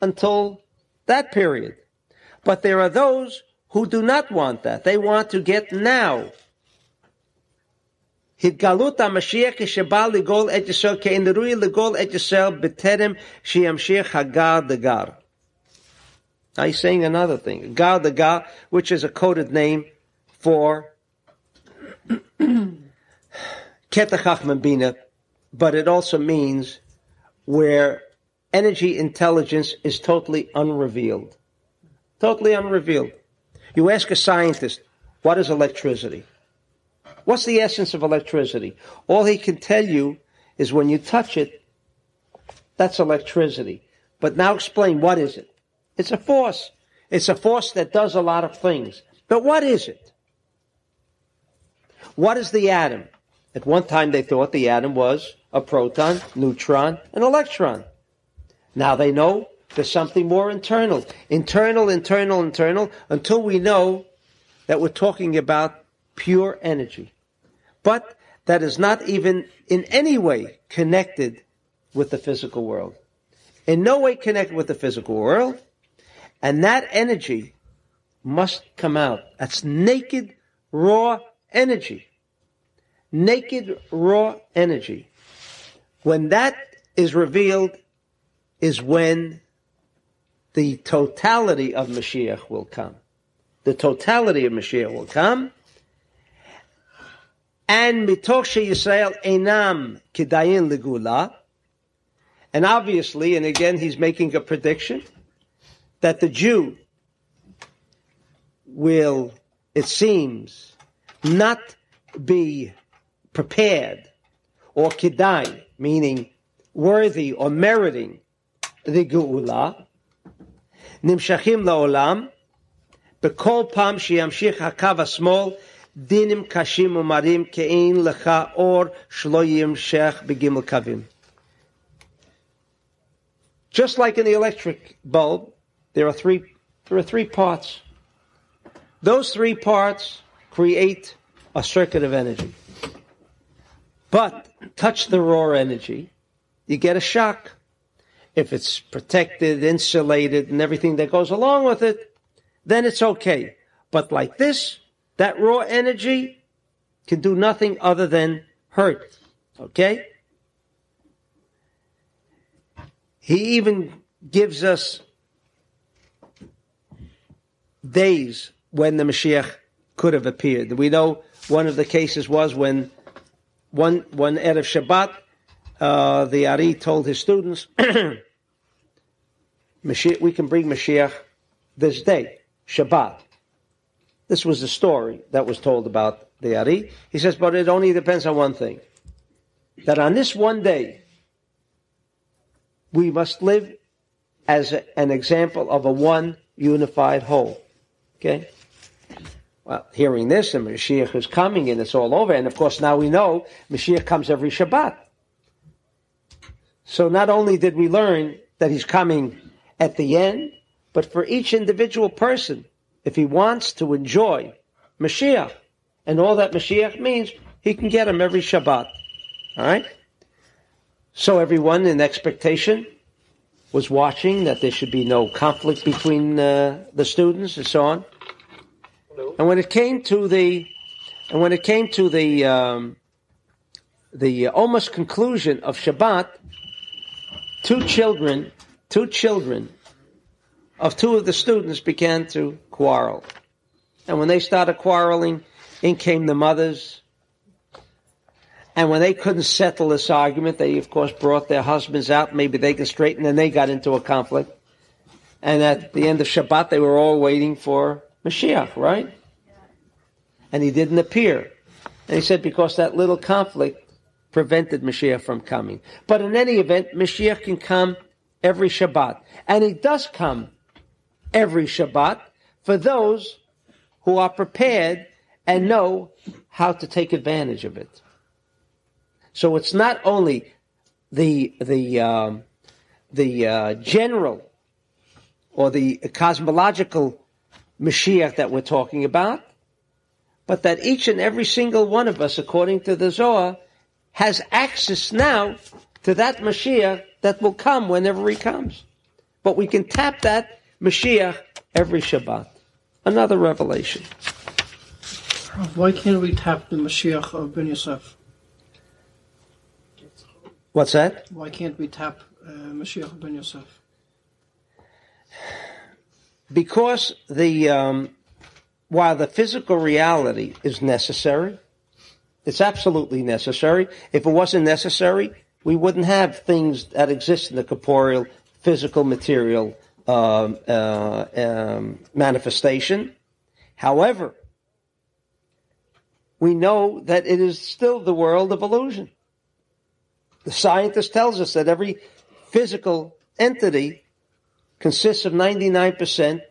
until that period. But there are those who do not want that. They want to get now. התגלות המשיח כשבא לגאול את ישראל כאין ראוי לגאול את ישראל בטרם שימשיך הגר דגר. Now he's saying another thing. Gar Dagar, which is a coded name for [CLEARS THROAT] Ketachach Mabina, but it also means where energy intelligence is totally unrevealed. Totally unrevealed. You ask a scientist, what is electricity? What's the essence of electricity? All he can tell you is when you touch it, that's electricity. But now explain what is it? It's a force. It's a force that does a lot of things. But what is it? What is the atom? At one time they thought the atom was a proton, neutron, and electron. Now they know there's something more internal. Internal, internal, internal, until we know that we're talking about pure energy. But that is not even in any way connected with the physical world. In no way connected with the physical world. And that energy must come out. That's naked, raw energy. Naked, raw energy. When that is revealed is when the totality of Mashiach will come. The totality of Mashiach will come. And mitoch Yisrael enam kedayin legula. And obviously, and again, he's making a prediction that the Jew will, it seems, not be prepared or kedai, meaning worthy or meriting the geula, nimshachim laolam, b'kol pam sheyamshich hakav asmol, dinim kashim umarim ke'in lecha or shloyim shech begimel kavim. Just like in the electric bulb, there are three, there are three parts. Those three parts create a circuit of energy. But touch the raw energy, you get a shock. If it's protected, insulated, and everything that goes along with it, then it's okay. But like this, that raw energy can do nothing other than hurt. Okay? He even gives us days when the Mashiach could have appeared. We know one of the cases was when one one Erev Shabbat, uh, the Ari told his students, [COUGHS] we can bring Mashiach this day, Shabbat. This was the story that was told about the Ari. He says, but it only depends on one thing. That on this one day, we must live as a, an example of a one unified whole. Okay? Well, hearing this, and Mashiach is coming, and it's all over. And of course, now we know Mashiach comes every Shabbat. So not only did we learn that he's coming at the end, but for each individual person, if he wants to enjoy Mashiach and all that Mashiach means, he can get him every Shabbat. All right? So everyone in expectation was watching that there should be no conflict between uh, the students and so on. And when it came to the, and when it came to the, um, the almost conclusion of Shabbat, two children, two children of two of the students began to quarrel. And when they started quarreling, in came the mothers. And when they couldn't settle this argument, they of course brought their husbands out. Maybe they could straighten, and they got into a conflict. And at the end of Shabbat, they were all waiting for Mashiach, right? And he didn't appear. And he said because that little conflict prevented Mashiach from coming. But in any event, Mashiach can come every Shabbat. And he does come every Shabbat for those who are prepared and know how to take advantage of it. So it's not only the the um, the uh, general or the cosmological Mashiach that we're talking about, but that each and every single one of us, according to the Zohar, has access now to that Mashiach that will come whenever he comes. But we can tap that Mashiach every Shabbat. Another revelation. Why can't we tap the Mashiach of Ben Yosef? What's that? Why can't we tap uh, Mashiach of Ben Yosef? Because the um, while the physical reality is necessary, it's absolutely necessary. If it wasn't necessary, we wouldn't have things that exist in the corporeal, physical, material um, uh, um, manifestation. However, we know that it is still the world of illusion. The scientist tells us that every physical entity consists of 99%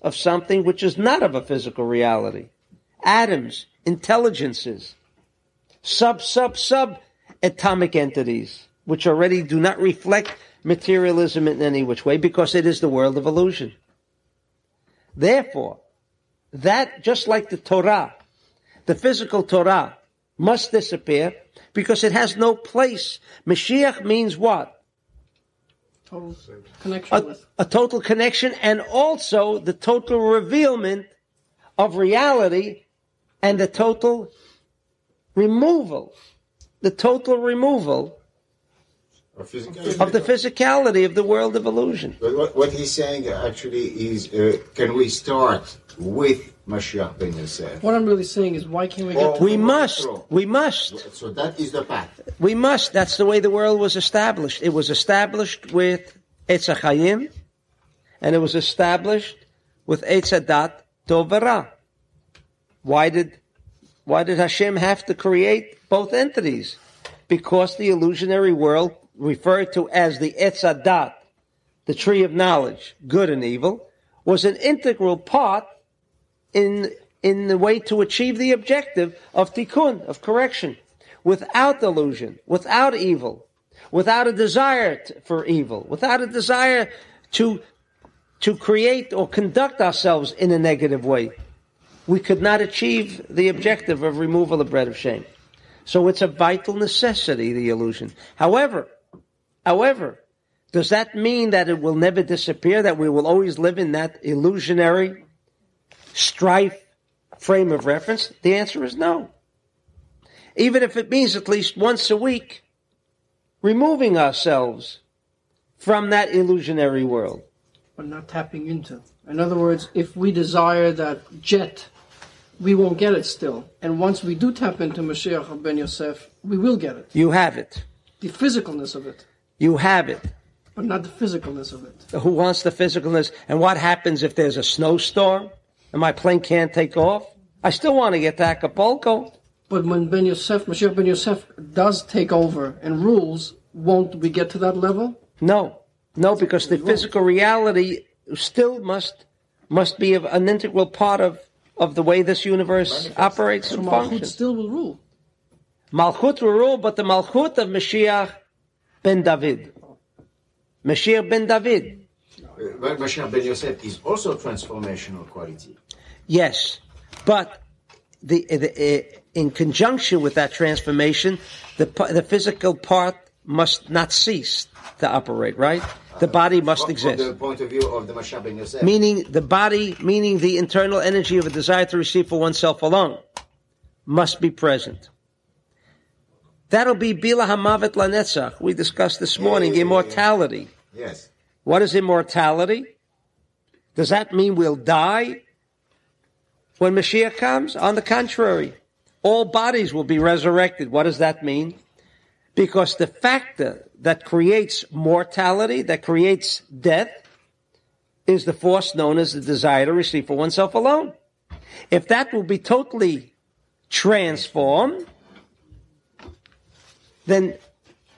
of something which is not of a physical reality. Atoms, intelligences, sub, sub, sub atomic entities, which already do not reflect materialism in any which way because it is the world of illusion. Therefore, that, just like the Torah, the physical Torah must disappear because it has no place. Mashiach means what? Total connection A, with. a total connection and also the total revealment of reality and the total removal, the total removal Or of the physicality of the world of illusion. But what, what he's saying actually is, uh, can we start with Mashiach ben Yosef? What I'm really saying is, why can't we get to We must, we must, So that is the path. we must. That's the way the world was established. It was established with Eitz HaChayim, and it was established with Eitz HaDat Tovara. Why did, why did Hashem have to create both entities? Because the illusionary world, referred to as the Eitz HaDat, the tree of knowledge, good and evil, was an integral part in in the way to achieve the objective of tikkun, of correction, without illusion, without evil, without a desire t- for evil, without a desire to to create or conduct ourselves in a negative way. We could not achieve the objective of removal of bread of shame. So it's a vital necessity, the illusion. However, however, does that mean that it will never disappear, that we will always live in that illusionary strife frame of reference? The answer is no. Even if it means at least once a week removing ourselves from that illusionary world. but not tapping into. In other words, if we desire that jet, we won't get it still. And once we do tap into Mashiach Ben Yosef, we will get it. You have it. The physicalness of it, You have it. but not the physicalness of it. Who wants the physicalness? And what happens if there's a snowstorm and my plane can't take off? I still want to get to Acapulco. But when Ben Yosef, Mashiach Ben Yosef does take over and rules, won't we get to that level? No, no, because the physical reality still must must be an integral part of of the way this universe operates So and Malchut functions. still will rule. Malchut will rule, but the Malchut of Mashiach ben David. Mashiach ben David. Uh, Mashiach ben Yosef is also transformational quality. Yes, but the, the uh, in conjunction with that transformation, the the physical part must not cease to operate. Right, the body must From, exist. from the point of view of the Mashiach ben Yosef. meaning the body, meaning the internal energy of a desire to receive for oneself alone, must be present. That'll be Bila Hamavet Lanetzach. We discussed this morning yeah, yeah, immortality. yes. What is immortality? Does that mean we'll die when Mashiach comes? On the contrary, all bodies will be resurrected. What does that mean? Because the factor that creates mortality, that creates death, is the force known as the desire to receive for oneself alone. If that will be totally transformed, then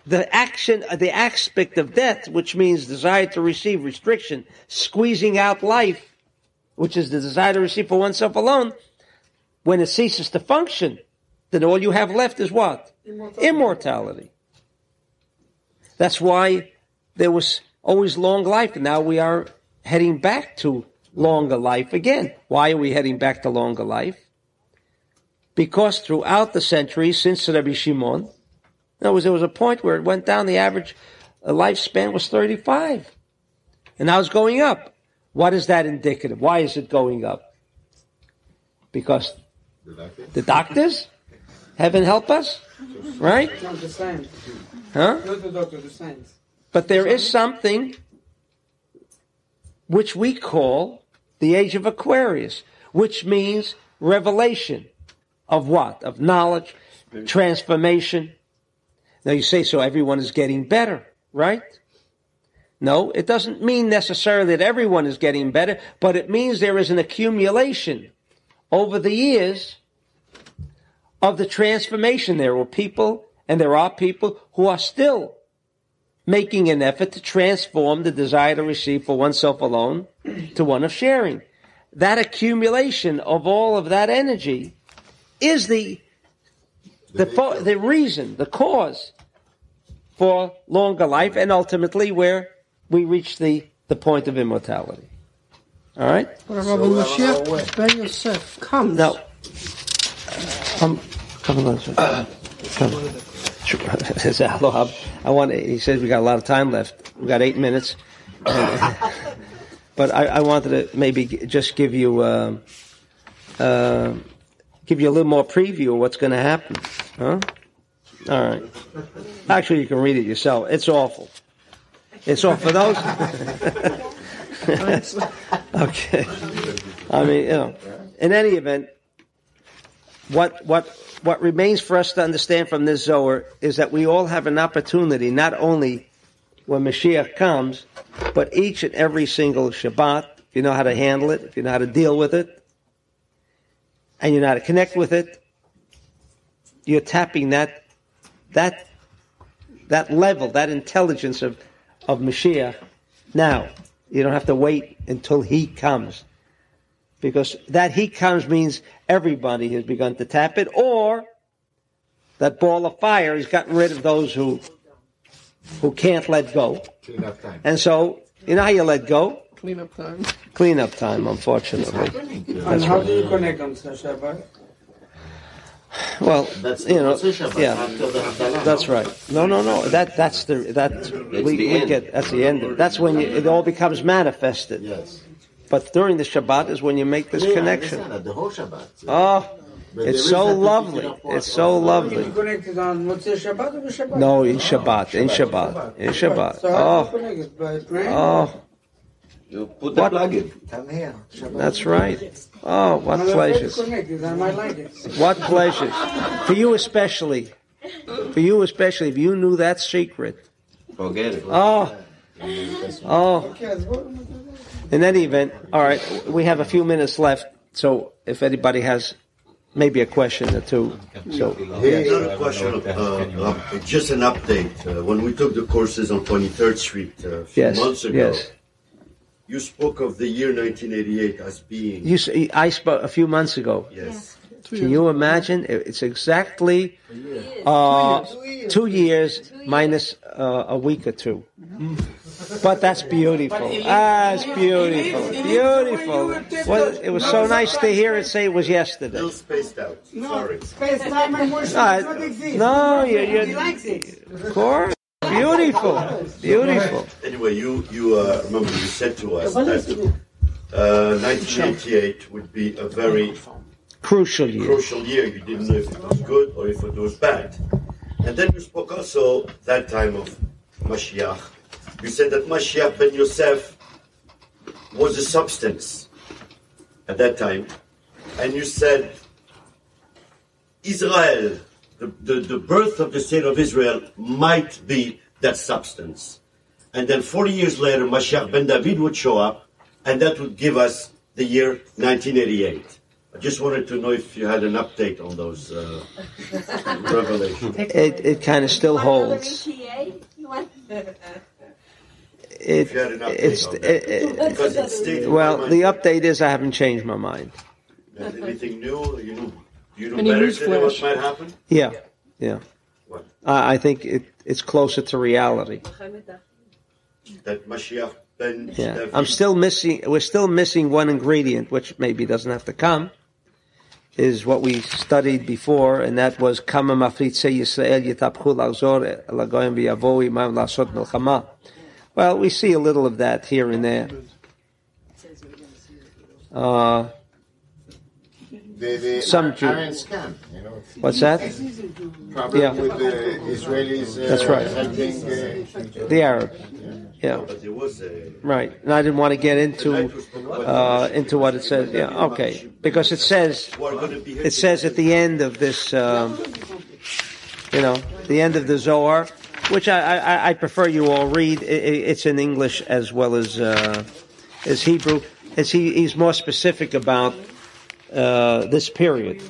the action, the aspect of death, which means desire to receive restriction, squeezing out life, which is the desire to receive for oneself alone, when it ceases to function, then all you have left is what? Immortality. Immortality. That's why there was always long life, and now we are heading back to longer life again. Why are we heading back to longer life? Because throughout the centuries since Rabbi Shimon, other words, there was a point where it went down. The average uh, lifespan was 35. And now it's going up. What is that indicative? Why is it going up? Because the doctors, heaven help us, right? Not the science. Huh? Not the doctor, the science. But there is something which we call the age of Aquarius, which means revelation of what? Of knowledge, transformation. Now you say, so everyone is getting better, right? No, it doesn't mean necessarily that everyone is getting better, but it means there is an accumulation over the years of the transformation. There were people, and there are people who are still making an effort to transform the desire to receive for oneself alone to one of sharing. That accumulation of all of that energy is the the fo- the reason, the cause for longer life, and ultimately where we reach the the point of immortality. All right. But Rabbi Mashiach Ben Yosef comes. Now, come, come on, sir. Come. [LAUGHS] Says I want. He says we got a lot of time left. We got eight minutes. [LAUGHS] but I, I wanted to maybe just give you uh, uh, give you a little more preview of what's going to happen. Huh? All right. Actually, you can read it yourself. It's awful. It's awful for those. [LAUGHS] okay. I mean, you know, in any event, what what what remains for us to understand from this Zohar is that we all have an opportunity, not only when Mashiach comes, but each and every single Shabbat, if you know how to handle it, if you know how to deal with it, and you know how to connect with it, you're tapping that that that level, that intelligence of of Mashiach. Now, you don't have to wait until he comes. Because that he comes means everybody has begun to tap it, or that ball of fire has gotten rid of those who who can't let go. And so, you know how you let go? Cleanup time. Cleanup time, unfortunately. And how do you connect on Shabbat? Well, That's you know, yeah. after the Havdalah. That's right. No, no, no. That that's the that we, the we end. get. That's the end. of it. That's when you, it all becomes manifested. Yes. But during the Shabbat is when you make this Yeah, connection. understand The whole Shabbat. Oh, But it's so lovely. It's so lovely. Connected on Motzei Shabbat Shabbat? No, in Shabbat, in Shabbat, in Shabbat. So how do Oh, you connect it? By praying? You put the What? plug in. Come here. Shabbat. that's right. Oh, what I'm afraid to pleasures. connect it. I might like it. What pleasures. For you especially. For you especially, if you knew that secret. Forget it. Oh, oh. Okay, what am I doing? In any event, all right, we have a few minutes left, so if anybody has maybe a question or two, so Hey, yes. another question. Uh, uh, just an update. Uh, when we took the courses on 23rd Street uh, a few Yes, months ago, yes. You spoke of the year 1988 as being You, s- I spoke a few months ago. yes. Can you imagine? It's exactly uh, two years minus uh, a week or two. But that's beautiful. That's beautiful. Beautiful. Well, it was so nice to hear it say it was yesterday. Little spaced out. Sorry. Space time and worship No, does not exist. no, you, He you, likes it. of course. Beautiful. Beautiful. Anyway, you you uh, remember you said to us that uh, 1988 would be a very Crucial year. crucial year. You didn't know if it was good or if it was bad. And then you spoke also that time of Mashiach. You said that Mashiach ben Yosef was a substance at that time, and you said Israel, the, the, the birth of the state of Israel might be that substance. And then 40 years later, Mashiach ben David would show up, and that would give us the year 1988. I just wanted to know if you had an update on those uh, [LAUGHS] revelations. It, it kind of still holds. It, If you had an update it's, it, it- it stayed well, the update is I haven't changed my mind. Anything new? You know, you know Any better news today what flash? might happen? Yeah, yeah. What? I I think it, it's closer to reality. That Mashiach ben Yeah, David I'm still missing. We're still missing one ingredient, which maybe doesn't have to come. Is what we studied before, and that was kama mafritzei Yisrael yitapchu lachzor lagoyim v'yavo imam lasot milchama. Well, we see a little of that here and there. Uh, The, the Some Jew- Iran scam, you know. what's that? Problem Yeah. with the Israelis uh, That's right. helping uh, The Arabs. Yeah, But there was a right. And I didn't want to get into uh, into what it says. Yeah, okay, because it says who are going to be it says at the end of this, um, you know, the end of the Zohar, which I, I, I prefer you all read. I- I- It's in English as well as uh, as Hebrew. As he, he's more specific about uh, this period.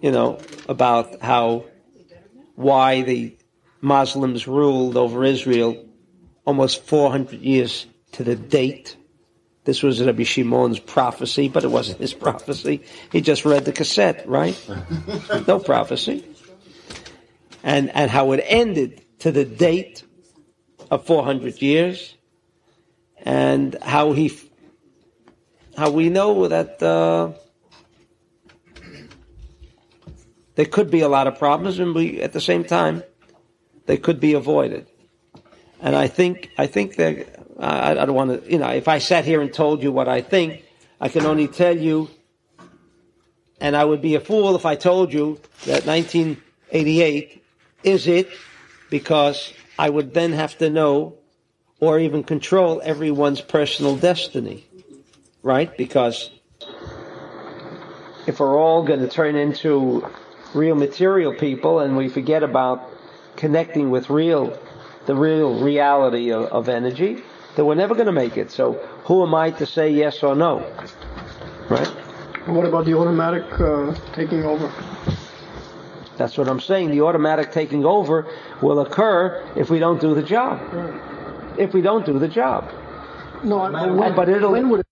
You know about how why the Muslims ruled over Israel almost 400 years to the date. This was Rabbi Shimon's prophecy, but it wasn't his prophecy. He just read the cassette, right? no prophecy. And, and how it ended to the date of 400 years, and how he, how we know that uh, there could be a lot of problems, and we, at the same time, they could be avoided. And I think I think that I, I don't want to. You know, if I sat here and told you what I think, I can only tell you. And I would be a fool if I told you that 1988 is it, because I would then have to know, or even control everyone's personal destiny, right? Because if we're all going to turn into real material people and we forget about connecting with real the real reality of, of energy, then we're never going to make it. So who am I to say yes or no? Right? What about the automatic uh, taking over? That's what I'm saying. The automatic taking over will occur if we don't do the job. If we don't do the job. No, I- when, But it'll- when would it